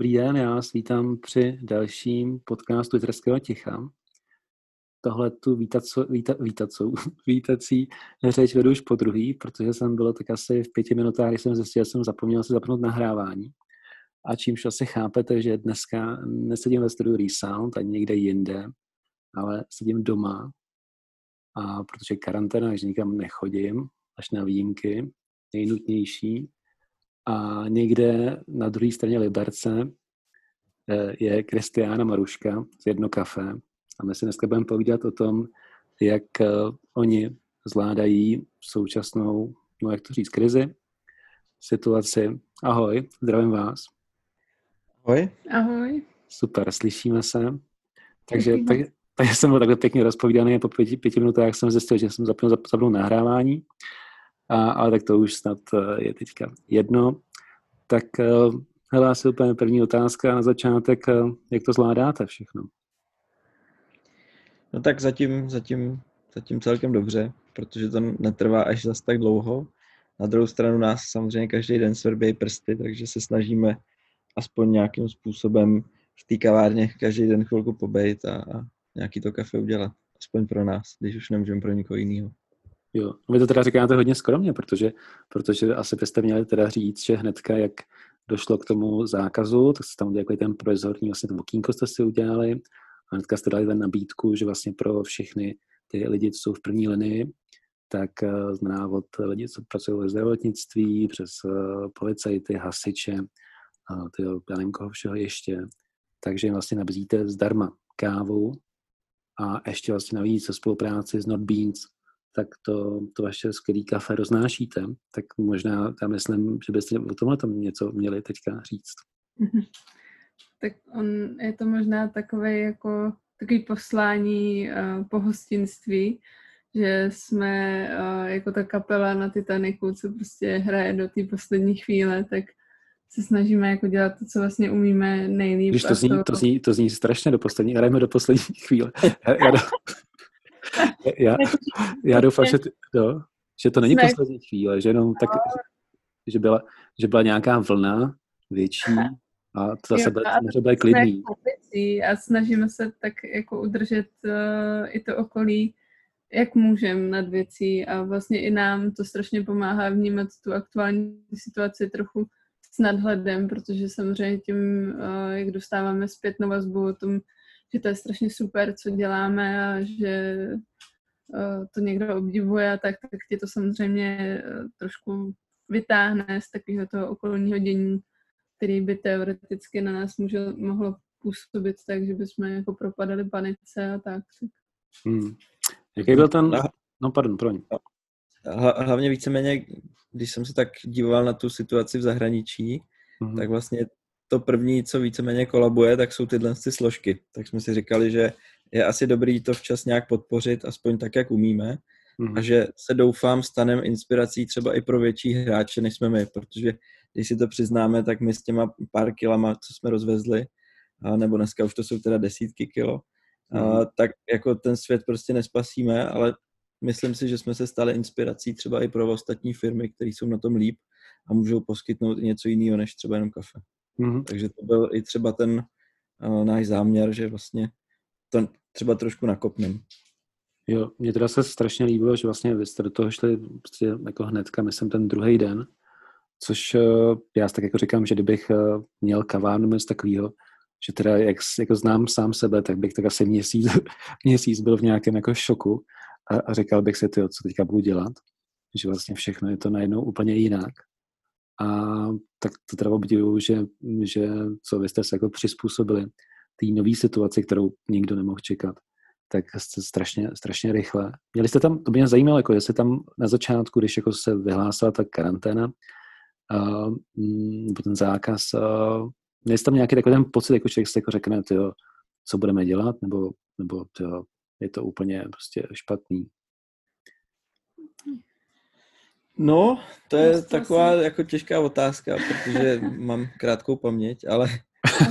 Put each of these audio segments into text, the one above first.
Dobrý den, já vás vítám při dalším podcastu Jitterského ticha. Tohle tu vítaco, víta, vítací řeč vedu už po druhý, protože jsem bylo tak asi v pěti minutách, když jsem zjistil, že jsem zapomněl si zapnout nahrávání. A čímž asi chápete, že dneska nesedím ve studiu Resound ani někde jinde, ale sedím doma. A protože karanténa, že nikam nechodím, až na výjimky, nejnutnější, a někde na druhé straně Liberce eh, je Kristiána Maruška z Jedno kafe. A my si dneska budeme povídat o tom, jak eh, oni zvládají současnou, no jak to říct, krizi, situaci. Ahoj, zdravím vás. Ahoj. Ahoj. Super, slyšíme se. Takže tak, tak jsem byl takhle pěkně rozpovídaný a po pěti, pěti minutách jsem zjistil, že jsem zapnul, zapnul nahrávání a, ale tak to už snad eh, je teďka jedno. Tak eh, hele, asi úplně první otázka na začátek, eh, jak to zvládáte všechno? No tak zatím, zatím, zatím celkem dobře, protože to netrvá až zas tak dlouho. Na druhou stranu nás samozřejmě každý den svrbějí prsty, takže se snažíme aspoň nějakým způsobem v té kavárně každý den chvilku pobejt a, a nějaký to kafe udělat. Aspoň pro nás, když už nemůžeme pro nikoho jiného. Jo, vy to teda říkáte hodně skromně, protože, protože asi byste měli teda říct, že hnedka, jak došlo k tomu zákazu, tak jste tam udělali ten provizorní vlastně to okýnko jste si udělali a hnedka jste dali ten nabídku, že vlastně pro všechny ty lidi, co jsou v první linii, tak uh, znamená od lidí, co pracují ve zdravotnictví, přes uh, policajty, hasiče, uh, tyjo, já nevím koho všeho ještě, takže jim vlastně nabízíte zdarma kávu a ještě vlastně navíc se spolupráci s Not Beans, tak to, to vaše skvělé kafe roznášíte, tak možná já myslím, že byste o tomhle tam něco měli teďka říct. Mhm. Tak on, je to možná takové jako takový poslání uh, po hostinství, že jsme uh, jako ta kapela na Titaniku, co prostě hraje do té poslední chvíle, tak se snažíme jako dělat to, co vlastně umíme nejlíp. Když to zní, to... to zní, to zní strašně do poslední, hrajeme do poslední chvíle. Já, já, doufám, že, jo, že to není poslední chvíle, že jenom tak, že byla, že byla nějaká vlna větší a to zase jo, bude klidný. A snažíme se tak jako udržet uh, i to okolí, jak můžeme nad věcí. A vlastně i nám to strašně pomáhá vnímat tu aktuální situaci trochu s nadhledem, protože samozřejmě tím, uh, jak dostáváme zpětnou vazbu o tom, že to je strašně super, co děláme a že uh, to někdo obdivuje, tak, tak tě to samozřejmě uh, trošku vytáhne z takového toho okolního dění, který by teoreticky na nás může, mohlo působit tak, že bychom jako propadali panice a tak. Hmm. Jaký byl ten... No, pardon, proň. Hlavně víceméně, když jsem se tak díval na tu situaci v zahraničí, mm-hmm. tak vlastně to první, co víceméně kolabuje, tak jsou tyhle ty složky. Tak jsme si říkali, že je asi dobrý to včas nějak podpořit, aspoň tak, jak umíme. Mm. A že se doufám stanem inspirací třeba i pro větší hráče, než jsme my, protože když si to přiznáme, tak my s těma pár kilama, co jsme rozvezli, a nebo dneska už to jsou teda desítky kilo, mm. a, tak jako ten svět prostě nespasíme, ale myslím si, že jsme se stali inspirací třeba i pro ostatní firmy, které jsou na tom líp a můžou poskytnout i něco jiného, než třeba jenom kafe. Mm-hmm. Takže to byl i třeba ten uh, náš záměr, že vlastně to třeba trošku nakopnem. Jo, mně teda se strašně líbilo, že vlastně vy jste do toho šli prostě jako hnedka, myslím, ten druhý den, což uh, já tak jako říkám, že kdybych uh, měl kavárnu něco takového, že teda jak jako znám sám sebe, tak bych tak asi měsíc, měsíc byl v nějakém jako šoku a, a říkal bych si, ty, co teďka budu dělat, že vlastně všechno je to najednou úplně jinak. A tak to teda obdivuju, že, že co vy jste se jako přizpůsobili té nové situaci, kterou nikdo nemohl čekat, tak strašně, strašně rychle. Měli jste tam, to mě zajímalo, jako jestli tam na začátku, když jako se vyhlásila ta karanténa, uh, ten zákaz, uh, měli jste tam nějaký takový ten pocit, jako člověk si jako řekne, tyjo, co budeme dělat, nebo, nebo tyjo, je to úplně prostě špatný. No, to je Myslím taková si... jako těžká otázka, protože mám krátkou paměť, ale...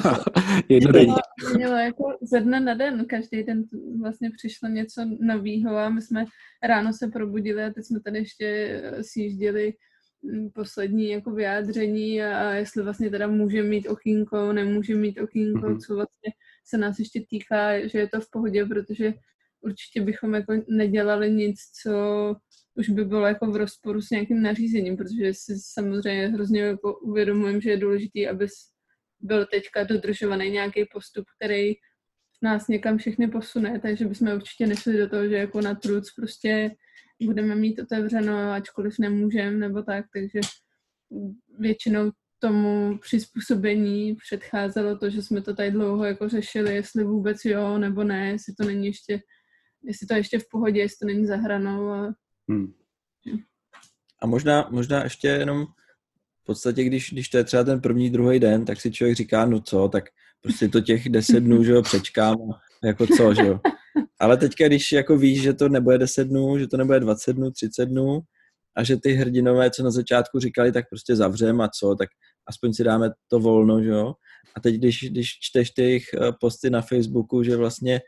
Jednodenní. Mělo jako ze dne na den, každý den vlastně přišlo něco nového a my jsme ráno se probudili a teď jsme tady ještě sjížděli mm, poslední jako vyjádření a jestli vlastně teda může mít okýnko, nemůže mít okýnko, mm-hmm. co vlastně se nás ještě týká, že je to v pohodě, protože určitě bychom jako nedělali nic, co už by bylo jako v rozporu s nějakým nařízením, protože si samozřejmě hrozně jako uvědomujem, že je důležité, aby byl teďka dodržovaný nějaký postup, který nás někam všechny posune, takže bychom určitě nešli do toho, že jako na truc prostě budeme mít otevřeno, ačkoliv nemůžeme, nebo tak, takže většinou tomu přizpůsobení předcházelo to, že jsme to tady dlouho jako řešili, jestli vůbec jo nebo ne, jestli to není ještě, jestli to ještě v pohodě, jestli to není za hranou. A, hmm. a možná, možná ještě jenom v podstatě, když, když to je třeba ten první, druhý den, tak si člověk říká, no co, tak prostě to těch deset dnů, že jo, přečkám, jako co, že jo. Ale teďka, když jako víš, že to nebude 10 dnů, že to nebude 20 dnů, 30 dnů a že ty hrdinové, co na začátku říkali, tak prostě zavřem a co, tak aspoň si dáme to volno, že jo. A teď, když, když čteš ty jejich eh, posty na Facebooku, že vlastně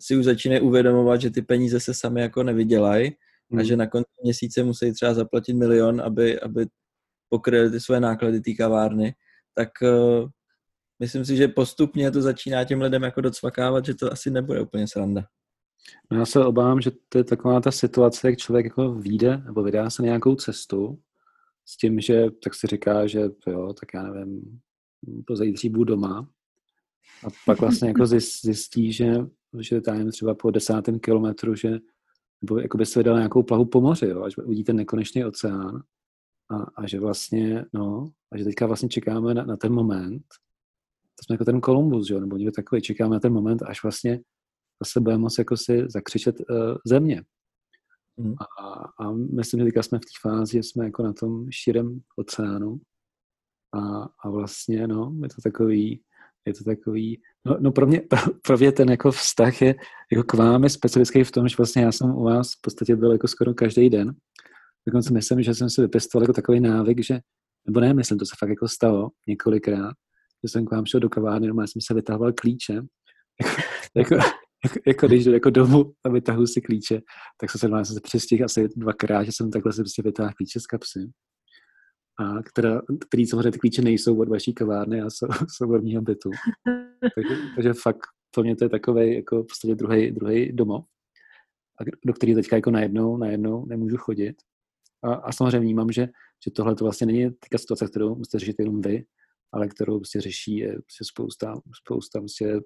si už začínají uvědomovat, že ty peníze se sami jako nevydělají hmm. a že na konci měsíce musí třeba zaplatit milion, aby, aby pokryli ty své náklady té kavárny, tak uh, myslím si, že postupně to začíná těm lidem jako docvakávat, že to asi nebude úplně sranda. No já se obávám, že to je taková ta situace, jak člověk jako vyjde nebo vydá se nějakou cestu s tím, že tak si říká, že jo, tak já nevím, po zítří budu doma a pak vlastně jako zjistí, že, že tam třeba po desátém kilometru, že nebo jako by se vydal nějakou plahu po moři, jo, až uvidíte nekonečný oceán a, a že vlastně, no, a že teďka vlastně čekáme na, na ten moment, to jsme jako ten Kolumbus, jo, nebo někdo takový, čekáme na ten moment, až vlastně zase budeme moct jako si zakřičet uh, země. Mm. A, a myslím, že teďka jsme v té fázi, že jsme jako na tom širém oceánu a, a vlastně, no, je to takový, je to takový, no, no pro, mě, pro mě ten jako vztah je jako k vám je specifický v tom, že vlastně já jsem u vás v podstatě byl jako skoro každý den. Dokonce myslím, že jsem si vypěstoval jako takový návyk, že, nebo ne, myslím, to se fakt jako stalo několikrát, že jsem k vám šel do kavárny, já jsem se vytahoval klíče, jako, jako, jako, jako když jdu jako domů a vytahuji si klíče, tak jsem se, jsem se přestihl asi dvakrát, že jsem takhle si prostě vytáhl klíče z kapsy. A která, který samozřejmě ty klíče nejsou od vaší kavárny a mého bytu. takže, takže fakt pro mě to je takový jako v podstatě druhý, druhý domov, a do který teďka jako najednou, najednou nemůžu chodit. A, a samozřejmě vnímám, že, že tohle to vlastně není teďka situace, kterou musíte řešit jenom vy, ale kterou prostě řeší prostě spousta, spousta prostě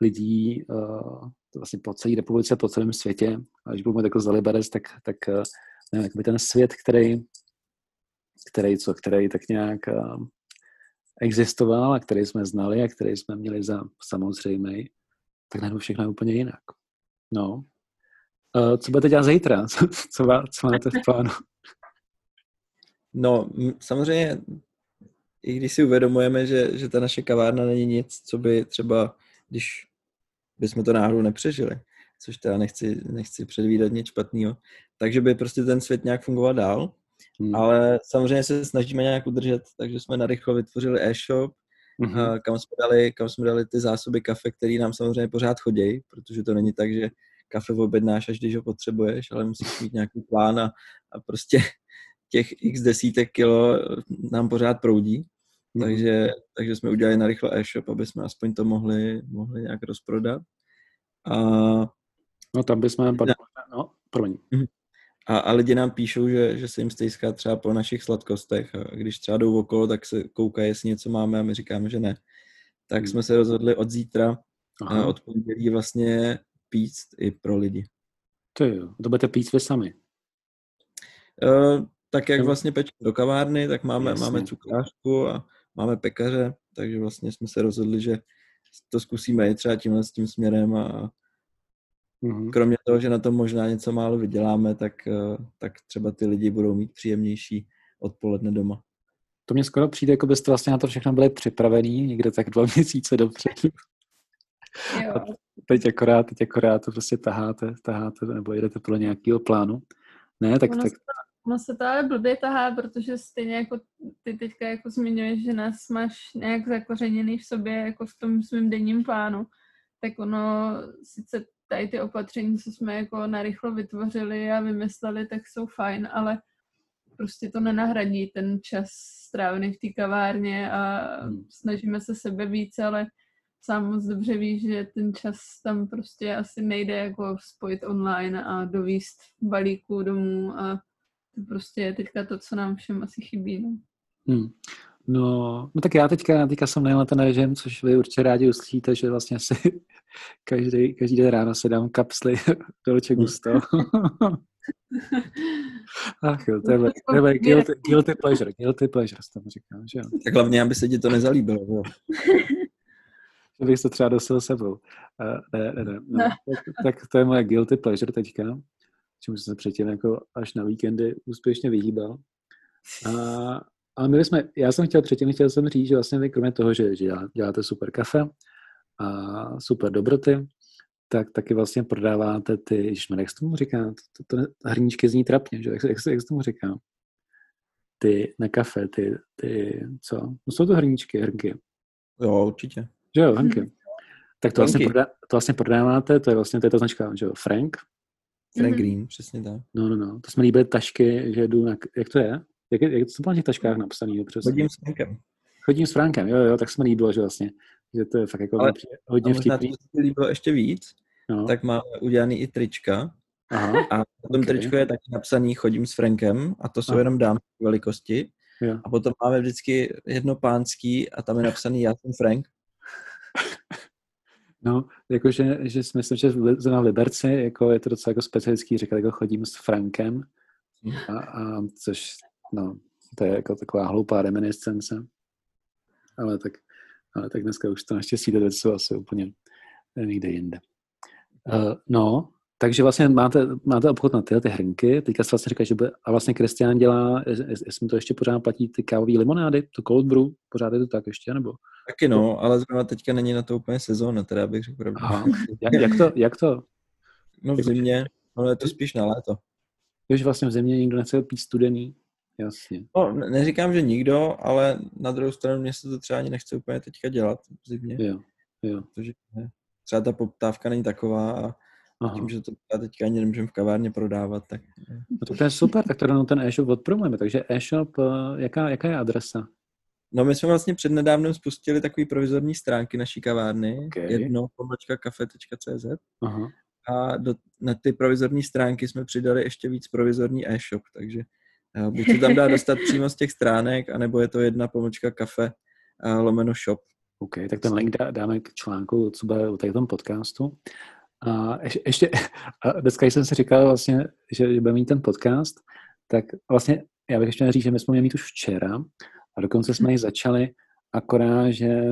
lidí uh, vlastně po celé republice, po celém světě. A když budu mít jako za Liberec, tak, tak uh, nevím, ten svět, který, který, co, který tak nějak uh, existoval a který jsme znali a který jsme měli za samozřejmý, tak najednou všechno je úplně jinak. No. Uh, co budete dělat zítra? Co, co, co máte v plánu? No, samozřejmě i když si uvědomujeme, že, že ta naše kavárna není nic, co by třeba, když bychom to náhodou nepřežili, což teda nechci, nechci předvídat nic špatného, takže by prostě ten svět nějak fungoval dál, hmm. ale samozřejmě se snažíme nějak udržet, takže jsme narychlo vytvořili e-shop, hmm. kam, jsme dali, kam jsme dali ty zásoby kafe, které nám samozřejmě pořád chodí, protože to není tak, že kafe objednáš, až když ho potřebuješ, ale musíš mít nějaký plán a, a prostě těch x desítek kilo nám pořád proudí, mm. takže, takže jsme udělali na rychle e-shop, aby jsme aspoň to mohli, mohli nějak rozprodat. A, no tam bychom... No. A, a lidi nám píšou, že, že se jim stejská třeba po našich sladkostech a když třeba jdou okolo, tak se koukají, jestli něco máme a my říkáme, že ne. Tak mm. jsme se rozhodli od zítra, Aha. od pondělí vlastně píct i pro lidi. To jo, to budete pít vy sami. Uh, tak jak vlastně pečeme do kavárny, tak máme, máme cukrářku a máme pekaře, takže vlastně jsme se rozhodli, že to zkusíme i třeba tímhle s tím směrem a mm-hmm. kromě toho, že na tom možná něco málo vyděláme, tak, eh, tak třeba ty lidi budou mít příjemnější odpoledne doma. To mě skoro přijde, jako byste vlastně na to všechno byli připravení, někde tak dva měsíce dopředu. Jo. teď akorát, teď akorát to prostě taháte, taháte nebo jedete podle nějakého plánu. Ne, tak, ono tak, Ono se to ale blbě tahá, protože stejně jako ty teďka jako zmiňuješ, že nás máš nějak zakořeněný v sobě jako v tom svém denním plánu, tak ono sice tady ty opatření, co jsme jako narychlo vytvořili a vymysleli, tak jsou fajn, ale prostě to nenahradí ten čas strávený v té kavárně a hmm. snažíme se sebe víc, ale sám moc dobře víš, že ten čas tam prostě asi nejde jako spojit online a dovíst balíku domů a to prostě je teďka to, co nám všem asi chybí. No. Hmm. No, no tak já teďka, teďka jsem najel ten režim, což vy určitě rádi uslyšíte, že vlastně si každý, každý den ráno si dám kapsly Dolce Gusto. Ach jo, to je, to je guilty, guilty pleasure, guilty pleasure, tam říkám, že jo. Tak hlavně, aby se ti to nezalíbilo, jo. že bych to třeba dosil sebou. Uh, ne, ne, ne. No. Tak, tak, to je moje guilty pleasure teďka, čemu jsem se předtím jako až na víkendy úspěšně vyhýbal. A, ale my jsme, já jsem chtěl předtím, chtěl jsem říct, že vlastně vy kromě toho, že, že děláte super kafe a super dobroty, tak taky vlastně prodáváte ty, ježišmar, jak se tomu říká, to, to, to hrníčky zní trapně, že? Jak, jak, jak se tomu říká? Ty na kafe, ty, ty, co? No jsou to hrníčky, hrnky. Jo, určitě. Že jo, hrnky. Tak to vlastně, prodá, to vlastně prodáváte, to je vlastně, to je ta značka, že jo, Frank. Frank mm-hmm. Green, přesně tak. No, no, no, to jsme líbily tašky, že jdu na, jak to je? Jak, jak to bylo na těch taškách napsaný? Přesně? Chodím s Frankem. Chodím s Frankem, jo, jo, tak jsme líbilo, že vlastně, že to je fakt jako Ale, hodně vtipný. možná to líbilo ještě víc, no. tak máme udělaný i trička. Aha, a na tom okay. tričku je taky napsaný Chodím s Frankem a to jsou Aha. jenom dámské velikosti. Jo. A potom máme vždycky jedno pánský a tam je napsaný Já jsem Frank. No, jakože že si myslím, že na Liberci jako je to docela jako specifický, říkat, jako chodím s Frankem, hm. a, a, což, no, to je jako taková hloupá reminiscence. Ale tak, ale tak dneska už to naštěstí ty jsou asi úplně někde jinde. Uh, no, takže vlastně máte, máte obchod na ty, ty hrnky, teďka jsi vlastně říkal, že bude, a vlastně Kristián dělá, jestli to ještě pořád platí, ty kávové limonády, to cold brew, pořád je to tak ještě, nebo? Taky no, ale zrovna teďka není na to úplně sezóna, teda bych řekl pravdu. Aha, jak, jak, to, jak to? No v zimě, ale je to spíš na léto. Takže vlastně v zimě nikdo nechce pít studený, jasně. No, neříkám, že nikdo, ale na druhou stranu mě se to třeba ani nechce úplně teďka dělat v zimě. Jo, jo. Protože třeba ta poptávka není taková a Aha. tím, že to teďka ani nemůžeme v kavárně prodávat, tak... No to je super, tak to rovnou ten e-shop odpromujeme. Takže e-shop, eh, jaká, jaká je adresa? No my jsme vlastně přednedávnem spustili takový provizorní stránky naší kavárny, okay. jedno pomlčka kafe.cz a do, na ty provizorní stránky jsme přidali ještě víc provizorní e-shop, takže buď se tam dá dostat přímo z těch stránek, anebo je to jedna pomlčka kafe uh, lomeno shop. OK, tak ten link dá, dáme k článku, co bude o tom podcastu. A ještě, a dneska jsem si říkal vlastně, že, že budeme mít ten podcast, tak vlastně já bych ještě říct, že my jsme měli mít už včera a dokonce jsme ji začali, akorát, že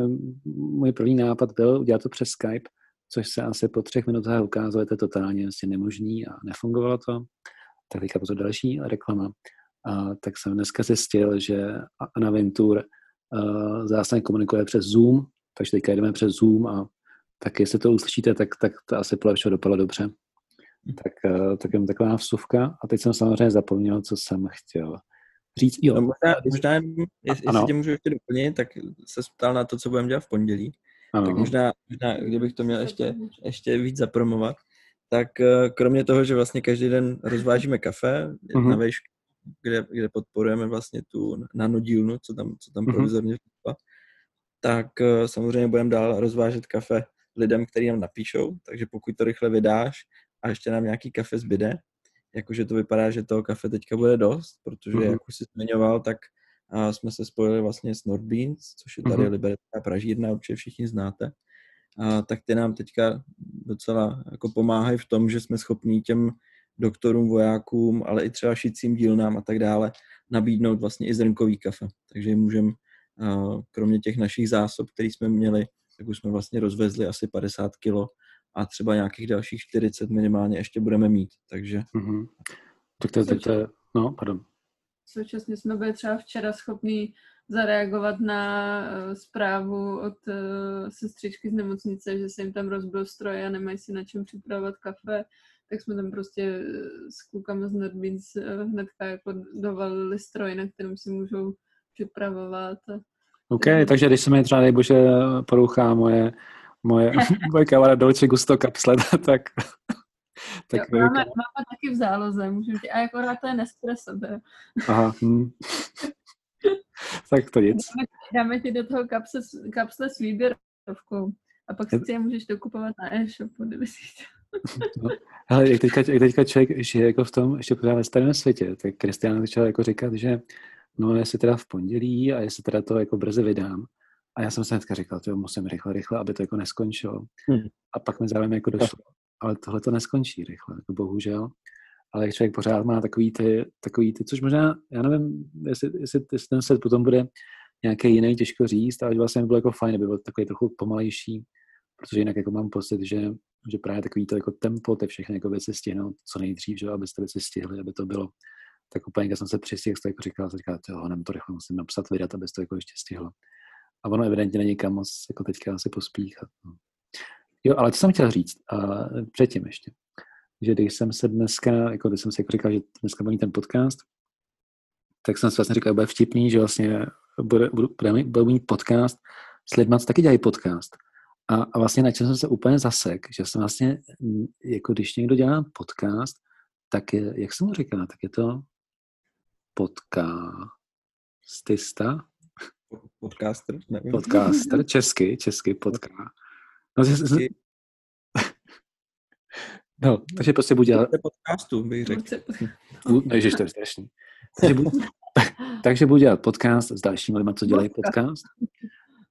můj první nápad byl udělat to přes Skype, což se asi po třech minutách ukázalo, že to je totálně vlastně nemožný a nefungovalo to. Tak teďka to další reklama. A tak jsem dneska zjistil, že Anaventur uh, zásadně komunikuje přes Zoom, takže teďka jdeme přes Zoom a tak jestli to uslyšíte, tak, tak to asi podle všeho dopadlo dobře. Hm. Tak, uh, tak jen taková vsuvka. A teď jsem samozřejmě zapomněl, co jsem chtěl říct. Jo. No možná, možná jestli, ano. tě můžu ještě doplnit, tak se ptal na to, co budeme dělat v pondělí. Ano. Tak možná, možná, kdybych to měl ještě, ještě víc zapromovat, tak eh, kromě toho, že vlastně každý den rozvážíme kafe uh-huh. na vejšku, kde, kde podporujeme vlastně tu nanodílnu, co tam, co tam uh-huh. provizorně vznikla, tak eh, samozřejmě budeme dál rozvážet kafe lidem, kteří nám napíšou, takže pokud to rychle vydáš a ještě nám nějaký kafe zbyde, jakože to vypadá, že toho kafe teďka bude dost, protože uh-huh. jak už jsi zmiňoval, tak a jsme se spojili vlastně s Nordbeans, což je tady uh-huh. liberecká pražírna, určitě všichni znáte. A tak ty nám teďka docela jako pomáhají v tom, že jsme schopní těm doktorům, vojákům, ale i třeba šicím dílnám a tak dále nabídnout vlastně i zrnkový kafe. Takže můžeme kromě těch našich zásob, které jsme měli, tak už jsme vlastně rozvezli asi 50 kilo a třeba nějakých dalších 40 minimálně ještě budeme mít, takže... Mm-hmm. Tak to, tak to je, no, pardon. Současně jsme byli třeba včera schopni zareagovat na uh, zprávu od uh, sestřičky z nemocnice, že se jim tam rozbil stroj a nemají si na čem připravovat kafe, tak jsme tam prostě eh, s klukama z Nordbeans uh, hnedka jako dovalili stroj, na kterém si můžou připravovat. A, OK, takže když se mi třeba, nejbože, porouchá moje moje, moje kavara Dolce Gusto kapsle, tak, tak jo, máme, máme taky v záloze, můžu ti, a jako to je Nespresso, to je. Aha, hm. tak to nic. Dáme, dáme ti do toho kapsle, kapsle s výběrovkou a pak si je můžeš dokupovat na e-shopu, kdyby si chtěl. No, ale jak teďka, jak teďka člověk žije jako v tom, ještě pořád ve starém světě, tak Kristián začal jako říkat, že no jestli teda v pondělí a jestli teda to jako brzy vydám. A já jsem se hnedka říkal, to musím rychle, rychle, aby to jako neskončilo. Hmm. A pak mi zároveň jako došlo, ale tohle to neskončí rychle, jako bohužel. Ale jak člověk pořád má takový ty, takový ty, což možná, já nevím, jestli, jestli, jestli ten set potom bude nějaký jiný, těžko říct, ale vlastně by bylo jako fajn, aby byl takový trochu pomalejší, protože jinak jako mám pocit, že, že právě takový to jako tempo, ty všechny jako věci stihnout co nejdřív, že abyste věci stihli, aby to bylo tak úplně, když jsem se přistihl, tak jako říkal, jsem říkal, jo, nem to rychle musím napsat, vydat, aby to jako ještě stihlo. A ono evidentně není kam moc jako teďka asi pospíchat. No. Jo, ale co jsem chtěl říct, a předtím ještě, že když jsem se dneska, jako když jsem si jako říkal, že dneska bude ten podcast, tak jsem si vlastně říkal, že bude vtipný, že vlastně bude, budu, bude, bude mít podcast s lidmi, co taky dělají podcast. A, a vlastně na čem jsem se úplně zasek, že jsem vlastně, jako když někdo dělá podcast, tak je, jak se mu říká, tak je to podcastista? Podcaster, nevím. Podcaster, česky, česky podcast. No, česky. no, takže prostě budu dělat... podcastu, bych řekl. Ježiš, to je strašný. Takže budu, takže budu dělat podcast s dalšími lidmi, co dělají podcast.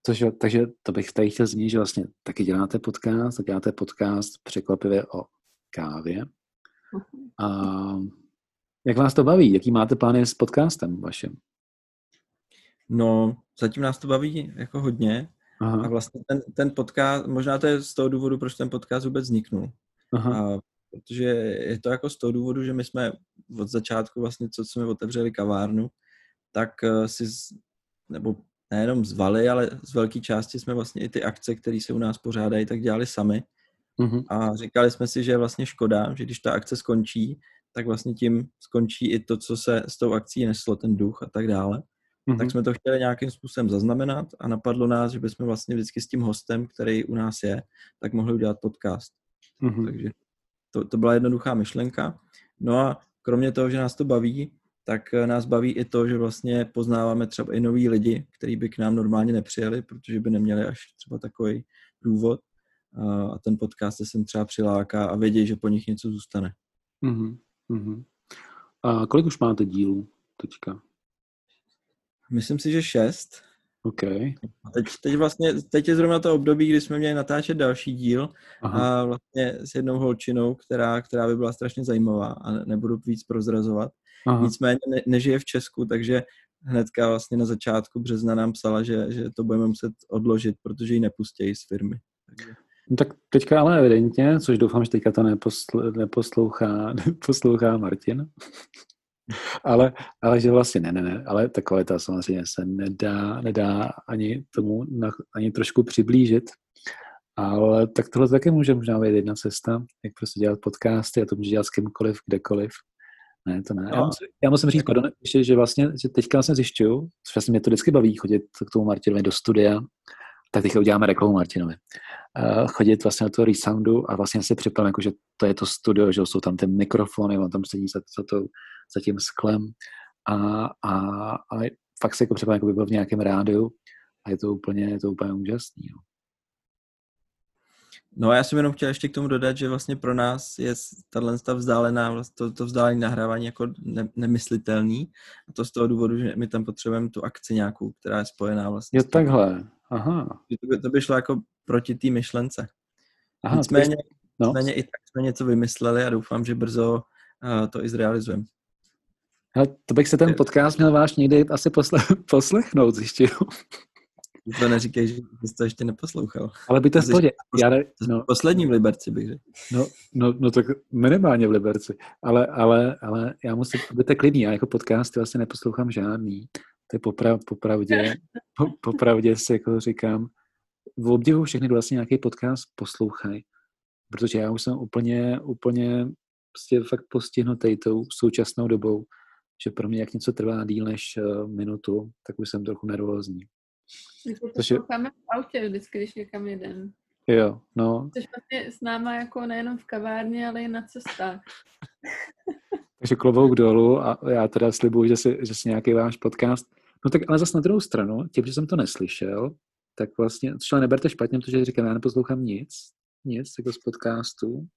Což, takže to bych tady chtěl zmínit, že vlastně taky děláte podcast, děláte podcast překvapivě o kávě. A jak vás to baví? Jaký máte plány s podcastem vaším? No, zatím nás to baví jako hodně. Aha. A vlastně ten, ten podcast, možná to je z toho důvodu, proč ten podcast vůbec vzniknul. Aha. A protože je to jako z toho důvodu, že my jsme od začátku vlastně, co jsme otevřeli kavárnu, tak eh, si, nebo nejenom zvali, ale z velké části jsme vlastně i ty akce, které se u nás pořádají, tak dělali sami. Uh-huh. A říkali jsme si, že je vlastně škoda, že když ta akce skončí, tak vlastně tím skončí i to, co se s tou akcí neslo, ten duch a tak dále. Mm-hmm. Tak jsme to chtěli nějakým způsobem zaznamenat a napadlo nás, že bychom vlastně vždycky s tím hostem, který u nás je, tak mohli udělat podcast. Mm-hmm. Takže to, to byla jednoduchá myšlenka. No a kromě toho, že nás to baví, tak nás baví i to, že vlastně poznáváme třeba i nový lidi, kteří by k nám normálně nepřijeli, protože by neměli až třeba takový důvod. A ten podcast se sem třeba přiláká a vědí, že po nich něco zůstane. Mm-hmm. Mm-hmm. A kolik už máte dílů teďka? Myslím si, že šest. OK. A teď, teď vlastně, teď je zrovna to období, kdy jsme měli natáčet další díl Aha. a vlastně s jednou holčinou, která, která by byla strašně zajímavá a nebudu víc prozrazovat. Aha. Nicméně ne, nežije v Česku, takže hnedka vlastně na začátku března nám psala, že, že to budeme muset odložit, protože ji nepustějí z firmy. Takže... No tak teďka ale evidentně, což doufám, že teďka to neposl, neposlouchá, neposlouchá Martin, ale, ale že vlastně ne, ne, ne, ale ta kvalita samozřejmě se nedá, nedá ani tomu na, ani trošku přiblížit, ale tak tohle taky může možná být jedna cesta, jak prostě dělat podcasty a to může dělat s kýmkoliv, kdekoliv. Ne, to ne. No. Já, musím, já musím říct, pardon, ještě, že vlastně, že teďka vlastně zjišťuju, což vlastně mě to vždycky baví chodit k tomu Martinovi do studia, tak teďka uděláme reklamu Martinovi. Uh, chodit vlastně do toho resoundu a vlastně si připravím, jako, že to je to studio, že jsou tam ty mikrofony, on tam sedí za, za, to, za tím sklem a, a, a fakt se jako připravím, jako by byl v nějakém rádiu a je to úplně, je to úplně úžasný. Jo. No a já jsem jenom chtěl ještě k tomu dodat, že vlastně pro nás je tato vzdálená, vlastně to, to vzdálené nahrávání jako ne, nemyslitelný. A to z toho důvodu, že my tam potřebujeme tu akci nějakou, která je spojená vlastně. Je takhle. Aha. To by, to by šlo jako proti té myšlence. Aha, nicméně, no. nicméně i tak jsme něco vymysleli a doufám, že brzo uh, to i zrealizujeme. Ale to bych se ten podcast měl váš někdy asi posle, poslechnout, zjišťuju. To neříkej, že jsi to ještě neposlouchal. Ale by to v pohodě. Já ne, no. Poslední v Liberci bych řekl. No, no, no tak minimálně v Liberci. Ale, ale, ale já musím, buďte klidný, já jako podcast vlastně neposlouchám žádný. To je poprav, popravdě, po, popravdě si jako říkám, v obdivu všechny, kdo vlastně nějaký podcast poslouchají, protože já už jsem úplně, úplně prostě fakt postihnutý tou současnou dobou, že pro mě jak něco trvá díl než uh, minutu, tak už jsem trochu nervózní. My to posloucháme v autě vždycky, když někam jeden. Jo, no. Což vlastně s náma jako nejenom v kavárně, ale i na cestách. Takže klobouk dolů a já teda slibuju, že si, že si nějaký váš podcast. No tak ale zase na druhou stranu, tím, že jsem to neslyšel, tak vlastně, což neberte špatně, protože říkám, já neposlouchám nic, nic jako z podcastu.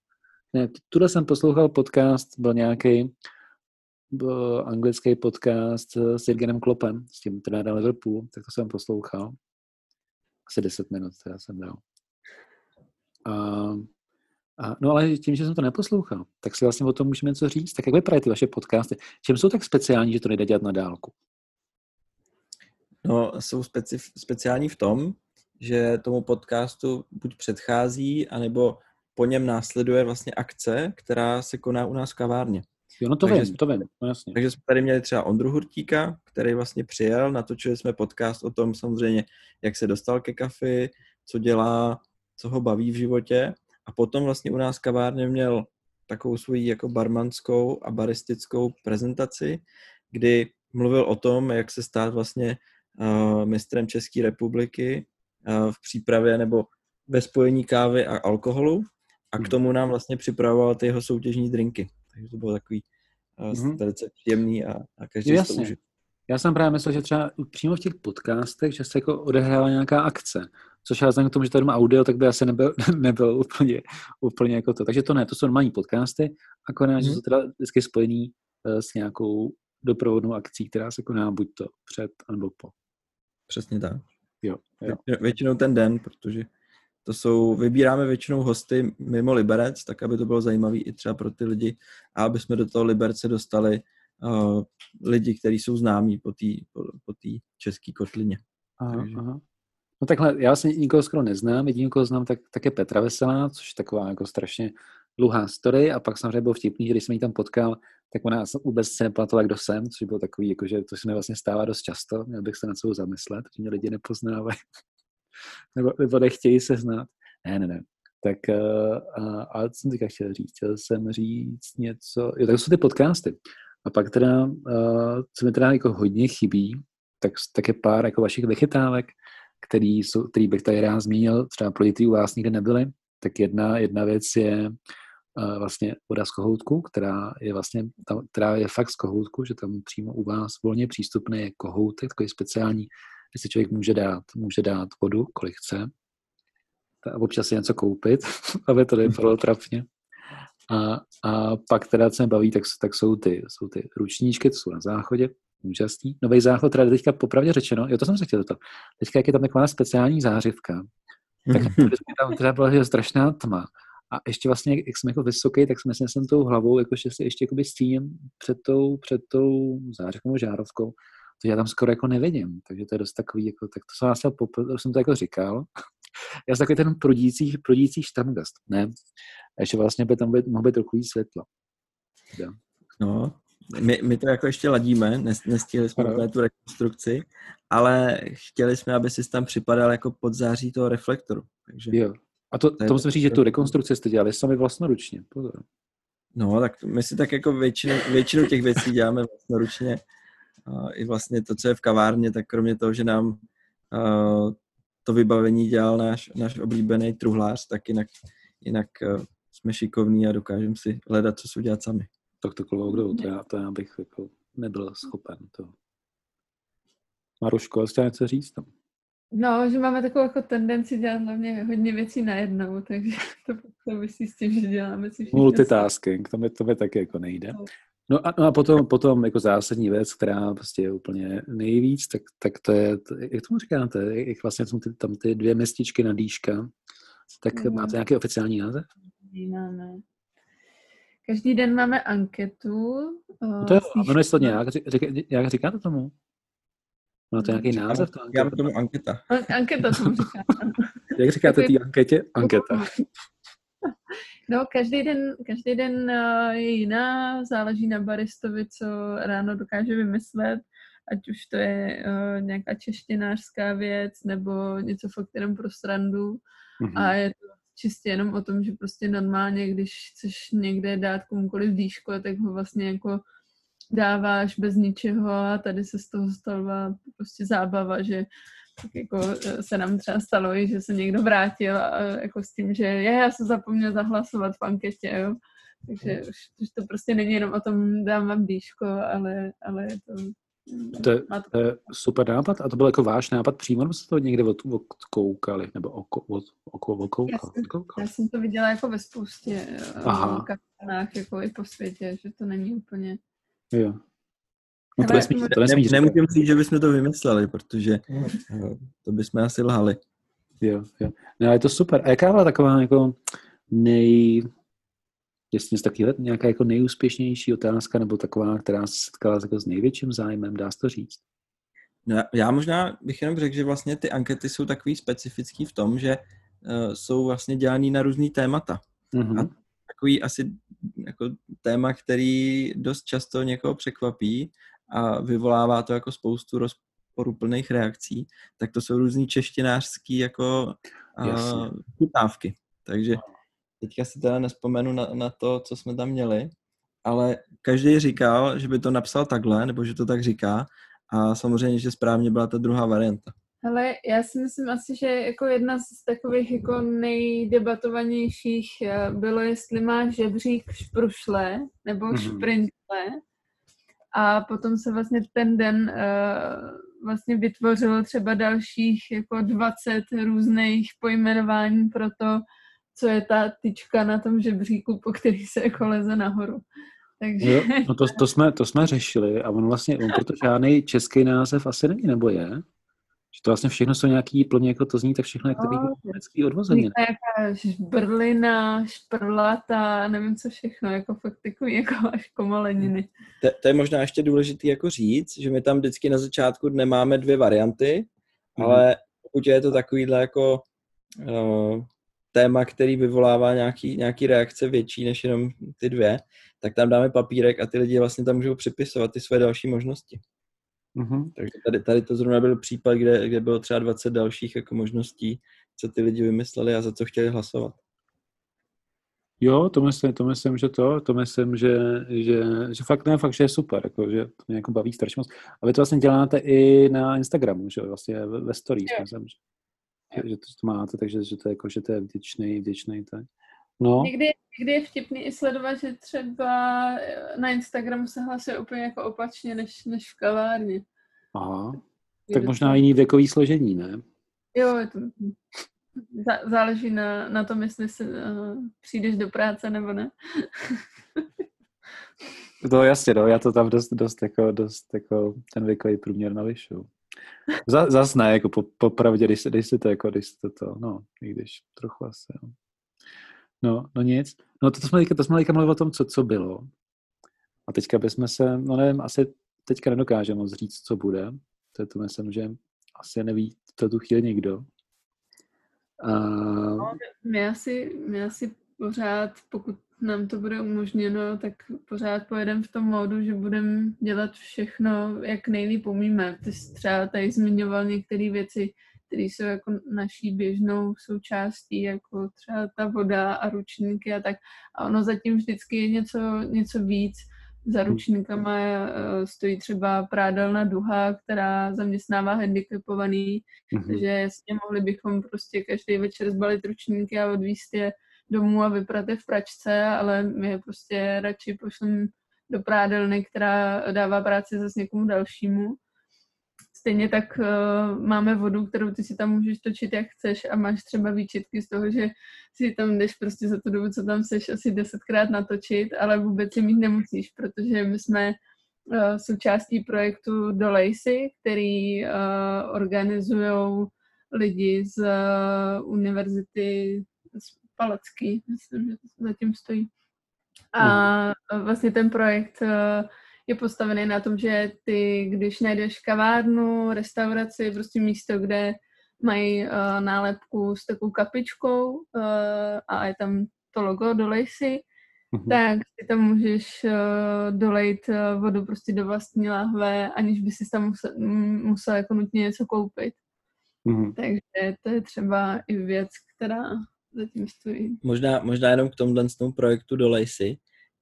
Ne, tuhle jsem poslouchal podcast, byl nějaký anglický podcast s Jürgenem Klopem, s tím trenérem Liverpoolu, tak to jsem poslouchal. Asi 10 minut teda jsem dal. A, a, no ale tím, že jsem to neposlouchal, tak si vlastně o tom můžeme něco říct. Tak jak vypadají ty vaše podcasty? Čem jsou tak speciální, že to nejde dělat na dálku? No, jsou specif- speciální v tom, že tomu podcastu buď předchází, anebo po něm následuje vlastně akce, která se koná u nás v kavárně. Jo, no to takže, vím, to vím, no jasně. Takže jsme tady měli třeba Ondru Hurtíka, který vlastně přijel, natočili jsme podcast o tom samozřejmě, jak se dostal ke kafi, co dělá, co ho baví v životě a potom vlastně u nás kavárně měl takovou svoji jako barmanskou a baristickou prezentaci, kdy mluvil o tom, jak se stát vlastně uh, mistrem České republiky uh, v přípravě nebo ve spojení kávy a alkoholu a k hmm. tomu nám vlastně připravoval ty jeho soutěžní drinky. Takže to bylo takový uh, mm-hmm. velice příjemný a, a každý Jasně. to užil. Já jsem právě myslel, že třeba přímo v těch podcastech, že se jako odehrává nějaká akce, což já vzhledem k tomu, že to je audio, tak by asi nebyl, nebyl úplně, úplně jako to. Takže to ne, to jsou normální podcasty, akorát, mm. že mhm. jsou teda vždycky spojený uh, s nějakou doprovodnou akcí, která se koná buď to před, nebo po. Přesně tak. Jo, jo. Většinou ten den, protože to jsou, vybíráme většinou hosty mimo Liberec, tak aby to bylo zajímavé i třeba pro ty lidi a aby jsme do toho Liberce dostali uh, lidi, kteří jsou známí po té po, po české kotlině. Aha, Takže. aha. No takhle, já vlastně nikoho skoro neznám, jediný, koho znám, tak, tak je Petra Veselá, což je taková jako strašně dlouhá story a pak samozřejmě bylo vtipný, že když jsem ji tam potkal, tak ona vůbec se nepamatovala, kdo jsem, což bylo takový, jako, že to se mi vlastně stává dost často, měl bych se na co zamyslet, že mě lidi nepoznávají nebo, nebo nechtějí se znát. Ne, ne, ne. Tak, uh, ale co jsem teďka chtěl říct? Chtěl jsem říct něco, jo, tak jsou ty podcasty. A pak teda, uh, co mi teda jako hodně chybí, tak, tak je pár jako vašich vychytávek, který, jsou, který bych tady rád zmínil, třeba pro lidi u vás nikde nebyly. Tak jedna, jedna věc je uh, vlastně voda z kohoutku, která je vlastně, tam, která je fakt z kohoutku, že tam přímo u vás volně přístupný je kohoutek, takový speciální že si člověk může dát, může dát vodu, kolik chce, a občas si něco koupit, aby to nevypadalo trapně. A, a pak teda, co mě baví, tak, tak jsou, ty, jsou ty ručníčky, to jsou na záchodě, úžasný. Nový záchod, teda teďka popravdě řečeno, jo, to jsem se chtěl to. Teďka, jak je tam taková speciální zářivka, tak tam teda byla že strašná tma. A ještě vlastně, jak jsem jako vysoký, tak jsem jsem tou hlavou, jakože si ještě jakoby stíním před tou, před tou zářivkou, žárovkou to já tam skoro jako nevidím, takže to je dost takový, jako, tak to jsem vás popl- jsem to jako říkal. Já jsem takový ten prudící, prudící štamgast, ne? A ještě vlastně by tam být, mohlo být trochu světlo. Ja. No, my, my to jako ještě ladíme, nestihli jsme no. tu rekonstrukci, ale chtěli jsme, aby si tam připadal jako pod září toho reflektoru. Takže jo. A to, to, musím říct, že tu rekonstrukci jste dělali sami vlastnoručně. Pozor. No, tak my si tak jako většinu, většinu těch věcí děláme vlastnoručně i vlastně to, co je v kavárně, tak kromě toho, že nám to vybavení dělal náš, náš oblíbený truhlář, tak jinak, jinak jsme šikovní a dokážeme si hledat, co si udělat sami. Tak to klobouk dolů, to já, to já bych jako nebyl schopen. To. Maruško, jste něco říct tam? No, že máme takovou jako tendenci dělat hlavně hodně věcí najednou, takže to, to myslí s tím, že děláme si Multitasking, to mi, to mi taky jako nejde. No. No a, no a potom, potom jako zásadní věc, která prostě je úplně nejvíc, tak, tak to je, jak tomu říkáte, jak vlastně jsou ty, tam ty dvě mestičky na dýška, tak no. máte nějaký oficiální název? Máme. Každý den máme anketu. No to je, jmenuje se to nějak, jak říkáte tomu? Má to nějaký název? To Já tomu anketa. Anketa tomu říká. jak říkáte té anketě? Anketa. No, každý den, každý den eh, je jiná, záleží na baristovi, co ráno dokáže vymyslet, ať už to je uh, nějaká češtinářská věc nebo něco fakt jenom pro srandu. Mm-hmm. A je to čistě jenom o tom, že prostě normálně, když chceš někde dát komukoliv dýško, tak ho vlastně jako dáváš bez ničeho a tady se z toho stala prostě zábava, že tak jako eh, se nám třeba stalo, že se někdo vrátil a jako s tím, že já, já se zapomněl zahlasovat v anketě, jo. Takže už, už to prostě není jenom o tom dám vám dýško, ale, ale je to to je, to je super nápad. A to byl jako váš nápad přímo, nebo jste to někde od, odkoukali? Nebo oko, od, oko, odkoukali? Já, jsem, já jsem to viděla jako ve spoustě eh, Aha. jako i po světě, že to není úplně... Jo. No to, nesmí, to nesmí ne, Nemůžeme říct, že bychom to vymysleli, protože eh, to bychom asi lhali. Jo, jo. No, je to super. A jaká byla taková jako nej, jestli něco takového, nějaká jako nejúspěšnější otázka nebo taková, která se setkala jako s největším zájmem, dá se to říct? No, já možná bych jenom řekl, že vlastně ty ankety jsou takový specifický v tom, že uh, jsou vlastně dělaný na různý témata. Mm-hmm. A takový asi jako téma, který dost často někoho překvapí a vyvolává to jako spoustu rozporuplných reakcí, tak to jsou různý češtinářský jako uh, Takže teďka si teda nespomenu na, na to, co jsme tam měli, ale každý říkal, že by to napsal takhle, nebo že to tak říká a samozřejmě, že správně byla ta druhá varianta. Ale já si myslím asi, že jako jedna z takových jako nejdebatovanějších eh, bylo, jestli má žebřík šprušle nebo mm-hmm. A potom se vlastně ten den uh, vlastně vytvořilo třeba dalších jako 20 různých pojmenování pro to, co je ta tyčka na tom žebříku, po který se jako leze nahoru. Takže... Jo, no to, to, jsme, to jsme řešili a on vlastně, on proto žádný český název asi není, nebo je? Že to vlastně všechno jsou nějaký, plně jako to zní, tak všechno je takový no, německý odvození. Nějaká šbrlina, šprlata, nevím co všechno, jako fakt takový jako až komaleniny. To, to, je možná ještě důležité jako říct, že my tam vždycky na začátku nemáme dvě varianty, mm. ale pokud je to takovýhle jako uh, téma, který vyvolává nějaký, nějaký reakce větší než jenom ty dvě, tak tam dáme papírek a ty lidi vlastně tam můžou připisovat ty své další možnosti. Mm-hmm. Takže tady, tady to zrovna byl případ, kde, kde bylo třeba 20 dalších jako možností, co ty lidi vymysleli a za co chtěli hlasovat. Jo, to myslím, to myslím, že to, to myslím, že, že, že fakt, ne, fakt, že je super, jako, že to mě jako baví strašně moc. A vy to vlastně děláte i na Instagramu, že vlastně ve, ve stories, myslím, že že to, to máte, takže že to, je, jako, že to je vděčný, vděčný tak. No. Někdy, někdy je vtipný i sledovat, že třeba na Instagramu se hlasuje úplně jako opačně, než, než v kavárně. Aha, tak možná jiný věkový složení, ne? Jo, je to, záleží na, na tom, jestli si, uh, přijdeš do práce nebo ne. to jasně, no, já to tam dost, dost, jako, dost jako ten věkový průměr navyšu. Zas ne, jako po, popravdě, když, když si to, jako, když to, to, no, i když trochu asi, no. No, no nic. No to, to jsme to jsme teďka mluvili o tom, co, co bylo. A teďka bychom se, no nevím, asi teďka nedokážeme moc říct, co bude. To je to myslím, že asi neví to tu chvíli nikdo. A... No, my, asi, my asi pořád, pokud nám to bude umožněno, tak pořád pojedeme v tom módu, že budeme dělat všechno, jak nejlíp umíme. Ty jsi třeba tady zmiňoval některé věci, které jsou jako naší běžnou součástí, jako třeba ta voda a ručníky a tak. A ono zatím vždycky je něco, něco víc. Za hmm. ručníkama eh, stojí třeba prádelna duha, která zaměstnává handicapovaný, mm-hmm. takže jasně mohli bychom prostě každý večer zbalit ručníky a odvíst je domů a vyprat je v pračce, ale my je prostě radši pošlem do prádelny, která dává práci zase někomu dalšímu. Stejně tak uh, máme vodu, kterou ty si tam můžeš točit, jak chceš a máš třeba výčitky z toho, že si tam jdeš prostě za tu dobu, co tam seš, asi desetkrát natočit, ale vůbec si mít nemusíš, protože my jsme uh, součástí projektu do Lacey, který uh, organizují lidi z uh, univerzity Palacký, myslím, že zatím stojí. A mhm. vlastně ten projekt eh, je postavený na tom, že ty, když najdeš kavárnu, restauraci, prostě místo, kde mají uh, nálepku s takovou kapičkou uh, a je tam to logo, dolej si, mm-hmm. tak si tam můžeš uh, dolejt uh, vodu prostě do vlastní lahve, aniž by si tam musel, musel jako nutně něco koupit. Mm-hmm. Takže to je třeba i věc, která zatím stojí. Možná, možná jenom k tomhle tomu projektu do Lacey,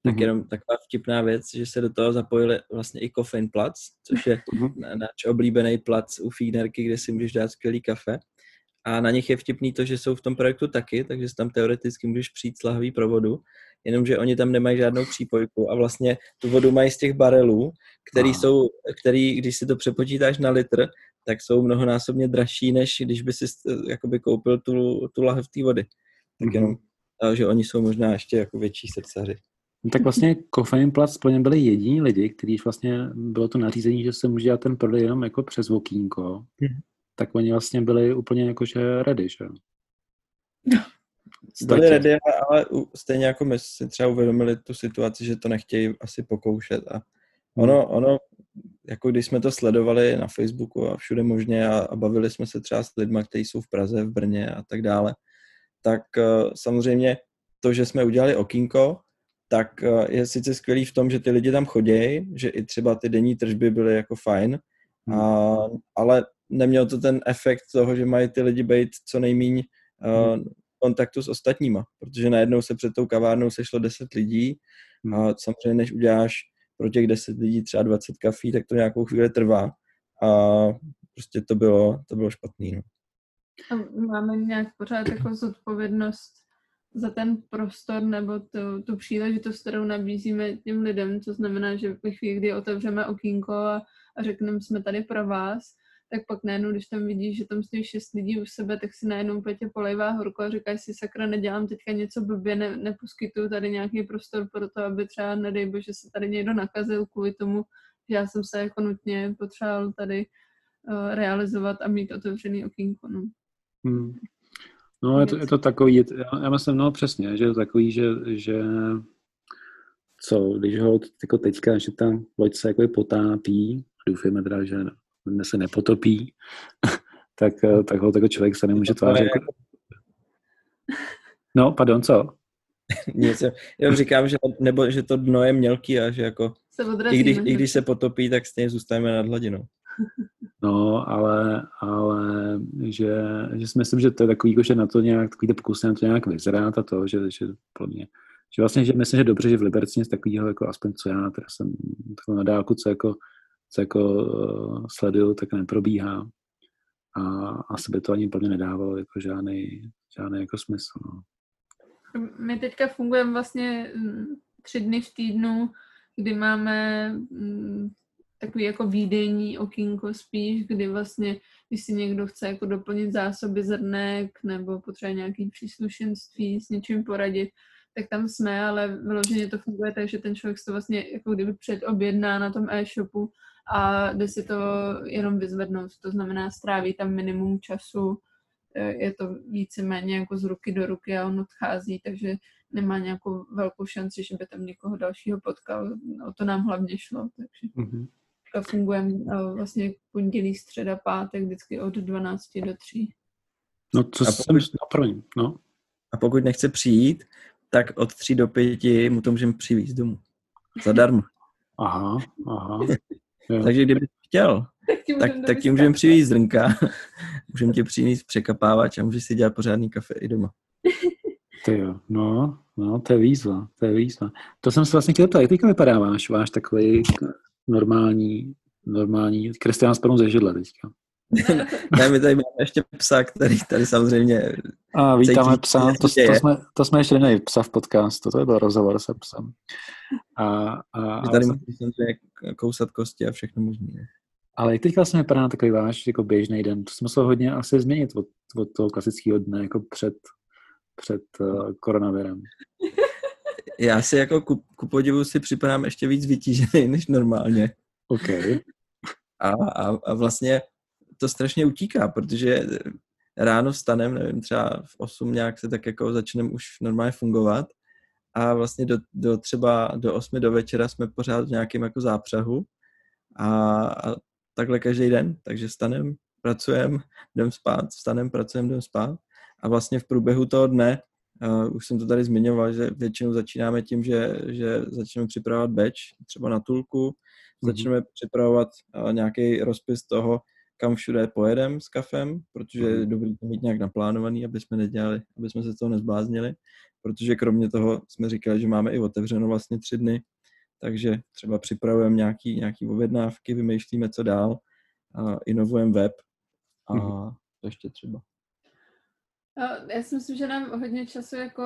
tak mm-hmm. jenom taková vtipná věc, že se do toho zapojili vlastně i Coffin Platz, což je mm-hmm. náš oblíbený plac u Fínerky, kde si můžeš dát skvělý kafe. A na nich je vtipný to, že jsou v tom projektu taky, takže tam teoreticky můžeš přijít s lahví provodu, jenomže oni tam nemají žádnou přípojku a vlastně tu vodu mají z těch barelů, který, jsou, který když si to přepočítáš na litr, tak jsou mnohonásobně dražší, než když by si eh, jakoby koupil tu, tu lahev té vody. Tak mm-hmm. jenom, že oni jsou možná ještě jako větší srdcaři. No, tak vlastně Coffee Platz pro ně byli jediní lidi, kteří vlastně bylo to nařízení, že se může dělat ten prodej jenom jako přes okýnko. Mm. Tak oni vlastně byli úplně jakože ready, že? Byli ready, ale stejně jako my si třeba uvědomili tu situaci, že to nechtějí asi pokoušet a ono, hmm. ono jako když jsme to sledovali na Facebooku a všude možně a, a bavili jsme se třeba s lidmi, kteří jsou v Praze, v Brně a tak dále, tak uh, samozřejmě to, že jsme udělali okýnko, tak uh, je sice skvělý v tom, že ty lidi tam chodí, že i třeba ty denní tržby byly jako fajn, hmm. a, ale neměl to ten efekt toho, že mají ty lidi být co nejméně uh, hmm kontaktu s ostatníma, protože najednou se před tou kavárnou sešlo 10 lidí a hmm. samozřejmě než uděláš pro těch 10 lidí třeba 20 kafí, tak to nějakou chvíli trvá a prostě to bylo, to bylo špatný. No. A máme nějak pořád jako zodpovědnost za ten prostor nebo tu, tu příležitost, kterou nabízíme těm lidem, co znamená, že ve chvíli, kdy otevřeme okýnko a, a řekneme, jsme tady pro vás, tak pak najednou, když tam vidíš, že tam stojí šest lidí u sebe, tak si najednou Petě polejvá horko a říkáš si, sakra, nedělám teďka něco blbě, ne, neposkytuju tady nějaký prostor pro to, aby třeba, nedej bože, se tady někdo nakazil kvůli tomu, že já jsem se jako nutně potřeboval tady uh, realizovat a mít otevřený okýnko. No. Hmm. No, je to, je to takový, já, já myslím, no přesně, že je to takový, že, že co, když ho jako teďka, že tam loď se jako potápí, doufujeme teda, že se nepotopí, tak, eh, tak ho takový člověk se nemůže tvářit. Jako... No, pardon, co? Nic, já říkám, že, nebo, že to dno je mělký a že jako i, když, i když se potopí, tak stejně zůstaneme nad hladinou. No, ale, ale že, že si myslím, že to je takový, jako, že na to nějak, takový pokusy na to nějak vyzerát a to, že, že pro mě, že vlastně, že myslím, že dobře, že v Liberci nic takového, jako aspoň co já, teda jsem na dálku, co jako co jako uh, sleduju, tak neprobíhá. A asi by to ani plně nedávalo jako žádný, žádný jako smysl. No. My teďka fungujeme vlastně tři dny v týdnu, kdy máme mm, takový jako výdejní okýnko spíš, kdy vlastně, když si někdo chce jako doplnit zásoby zrnek nebo potřebuje nějaký příslušenství s něčím poradit, tak tam jsme, ale vyloženě to funguje tak, že ten člověk se to vlastně jako kdyby předobjedná na tom e-shopu a jde si to jenom vyzvednout. To znamená, stráví tam minimum času, e, je to víceméně jako z ruky do ruky a on odchází, takže nemá nějakou velkou šanci, že by tam někoho dalšího potkal. O to nám hlavně šlo, takže mm-hmm. Fungujeme e, vlastně pondělí, středa, pátek, vždycky od 12 do 3. No, co a pokud, jsem, no, první, no. A pokud nechce přijít, tak od 3 do 5 mu to můžeme přivést domů. Zadarmo. Aha, aha. Takže kdyby chtěl, tak ti můžeme tak, tak můžeme přivést zrnka, můžeme ti přinést překapávač a můžeš si dělat pořádný kafe i doma. Ty jo, no, no, to je výzva, to je výzva. To jsem se vlastně chtěl ptát, jak teďka vypadá váš, váš takový normální, normální křesťan s ze židle teďka? ne, my tady máme ještě psa, který tady samozřejmě... A vítáme psa, to, to, jsme, to jsme ještě neměli psa v podcastu, to byl rozhovor se psem. A, a, my tady a samozřejmě kousat kosti a všechno možné. Ale i teď vlastně vypadá takový váš jako běžný den. To jsme se hodně asi změnit od, od toho klasického dne, jako před, před uh, koronavirem. Já si jako ku, ku podivu si připadám ještě víc vytížený než normálně. OK. A, a, a vlastně to strašně utíká, protože ráno stanem, nevím, třeba v 8 nějak se tak jako začneme už normálně fungovat a vlastně do, do třeba do 8 do večera jsme pořád v nějakém jako zápřahu a, a takhle každý den, takže stanem, pracujeme, jdem spát, stanem, pracujeme, jdem spát a vlastně v průběhu toho dne Uh, už jsem to tady zmiňoval, že většinou začínáme tím, že, že začneme připravovat beč, třeba na tulku, mm-hmm. začneme připravovat uh, nějaký rozpis toho, kam všude pojedem s kafem, protože je Mhm. dobrý to mít nějak naplánovaný, aby jsme nedělali, aby jsme se z toho nezbláznili, protože kromě toho jsme říkali, že máme i otevřeno vlastně tři dny, takže třeba připravujeme nějaký, nějaký objednávky, vymýšlíme, co dál, a inovujeme web a Mhm. to ještě třeba. A Já si myslím, že nám hodně času jako